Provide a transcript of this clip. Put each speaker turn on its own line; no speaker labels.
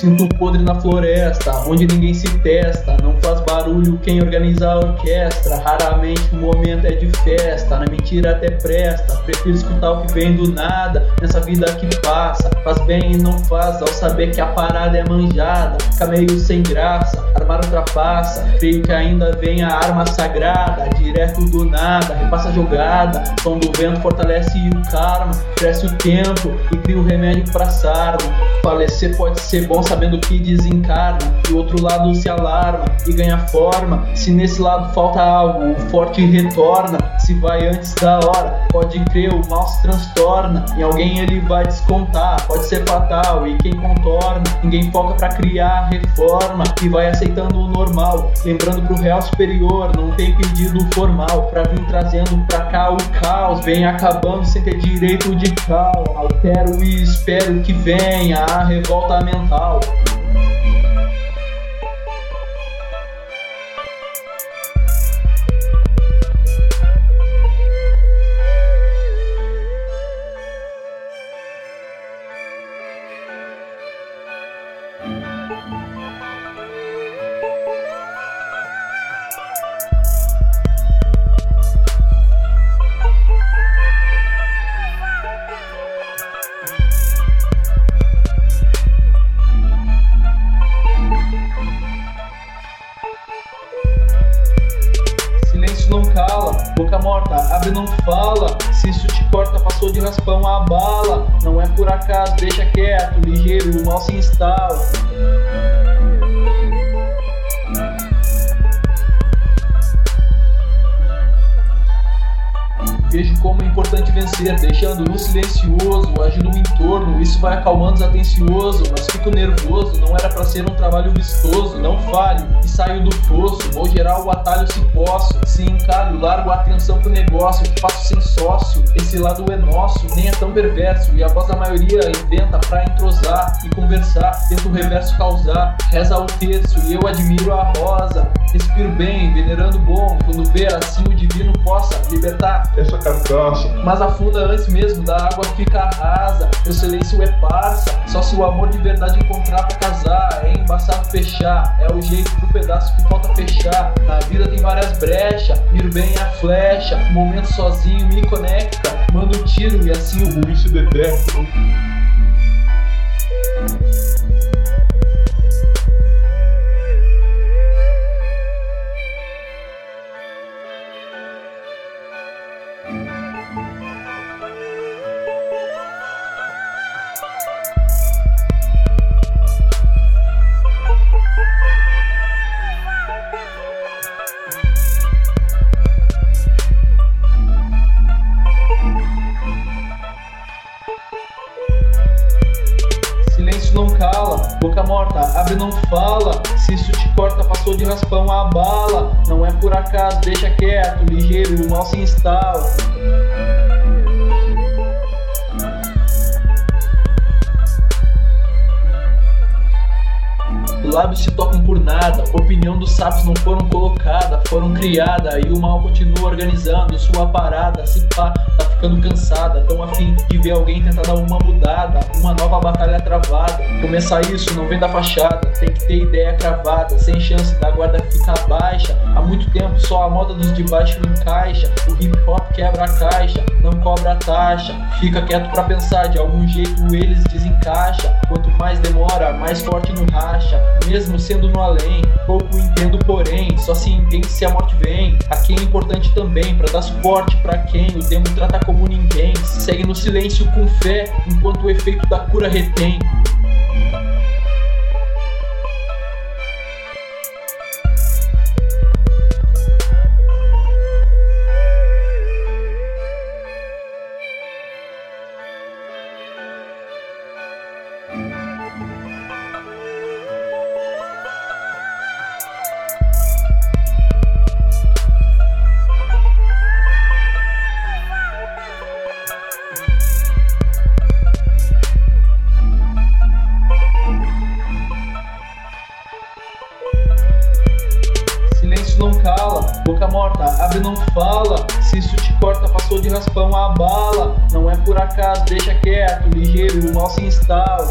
Sinto podre na floresta, onde ninguém se testa. Não faz barulho quem organiza a orquestra. Raramente o momento é de festa, na mentira até presta. Prefiro escutar o que vem do nada, nessa vida que passa. Faz bem e não faz, ao saber que a parada é manjada. Fica meio sem graça, armar ultrapassa. Creio que ainda vem a arma sagrada, direto do nada. Repassa a jogada, som do vento fortalece o karma. Cresce o tempo e cria o remédio pra sarna. Falecer pode ser bom sabendo que desencarna, e o outro lado se alarma e ganha forma. Se nesse lado falta algo, o forte retorna. Se vai antes da hora, pode crer, o mal se transtorna. Em alguém ele vai descontar, pode ser fatal. E quem contorna, ninguém foca pra criar reforma e vai aceitando o normal. Lembrando pro real superior, não tem pedido formal pra vir trazendo pra cá o caos. Vem acabando sem ter direito de cal. Altero e espero que venha a revolta mental. Silêncio abre não fala. Se isso te corta, passou de raspão a bala. Não é por acaso, deixa quieto, ligeiro, mal se instala. Como é importante vencer, deixando no silencioso, agindo o entorno, isso vai acalmando os atencioso, mas fico nervoso, não era pra ser um trabalho vistoso, não falho e saio do poço, vou gerar o atalho se posso, se encalho, largo a atenção pro negócio, que faço sem sócio, esse lado é nosso, nem é tão perverso, e a voz da maioria inventa pra entrosar e conversar, tenta o reverso causar, reza o terço. E eu admiro a rosa, respiro bem, venerando o bom, quando vê assim o divino possa libertar.
Essa
mas afunda antes mesmo da água fica rasa. Meu silêncio é parça, só se o amor de verdade encontrar pra casar. É embaçado fechar, é o jeito pro pedaço que falta fechar. Na vida tem várias brechas, miro bem a flecha. Um momento sozinho me conecta, mando um tiro e assim o
ruim se detecta.
Silêncio não cala, boca morta, abre não fala. Se isso te corta, passou de raspão a bala. Não é por acaso, deixa quieto, ligeiro, o mal se instala. Lábios se tocam por nada, opinião dos sábios não foram colocada, foram criada e o mal continua organizando sua parada. Se pá, tá ficando cansada, tão afim de ver alguém tentar dar uma mudada, uma nova batalha travada. Começar isso não vem da fachada, tem que ter ideia cravada, sem chance da guarda ficar baixa. Há muito tempo só a moda dos de baixo encaixa, o hip hop quebra a caixa, não cobra taxa. Fica quieto pra pensar, de algum jeito eles desencaixa. Quanto mais demora, mais forte no racha mesmo sendo no além. Pouco entendo, porém, só se entende se a morte vem. Aqui é importante também, para dar suporte para quem o demo trata como ninguém. Segue no silêncio com fé, enquanto o efeito da cura retém. Cala, boca morta, abre não fala. Se isso te corta, passou de raspão a bala. Não é por acaso, deixa quieto, ligeiro, o mal se instala.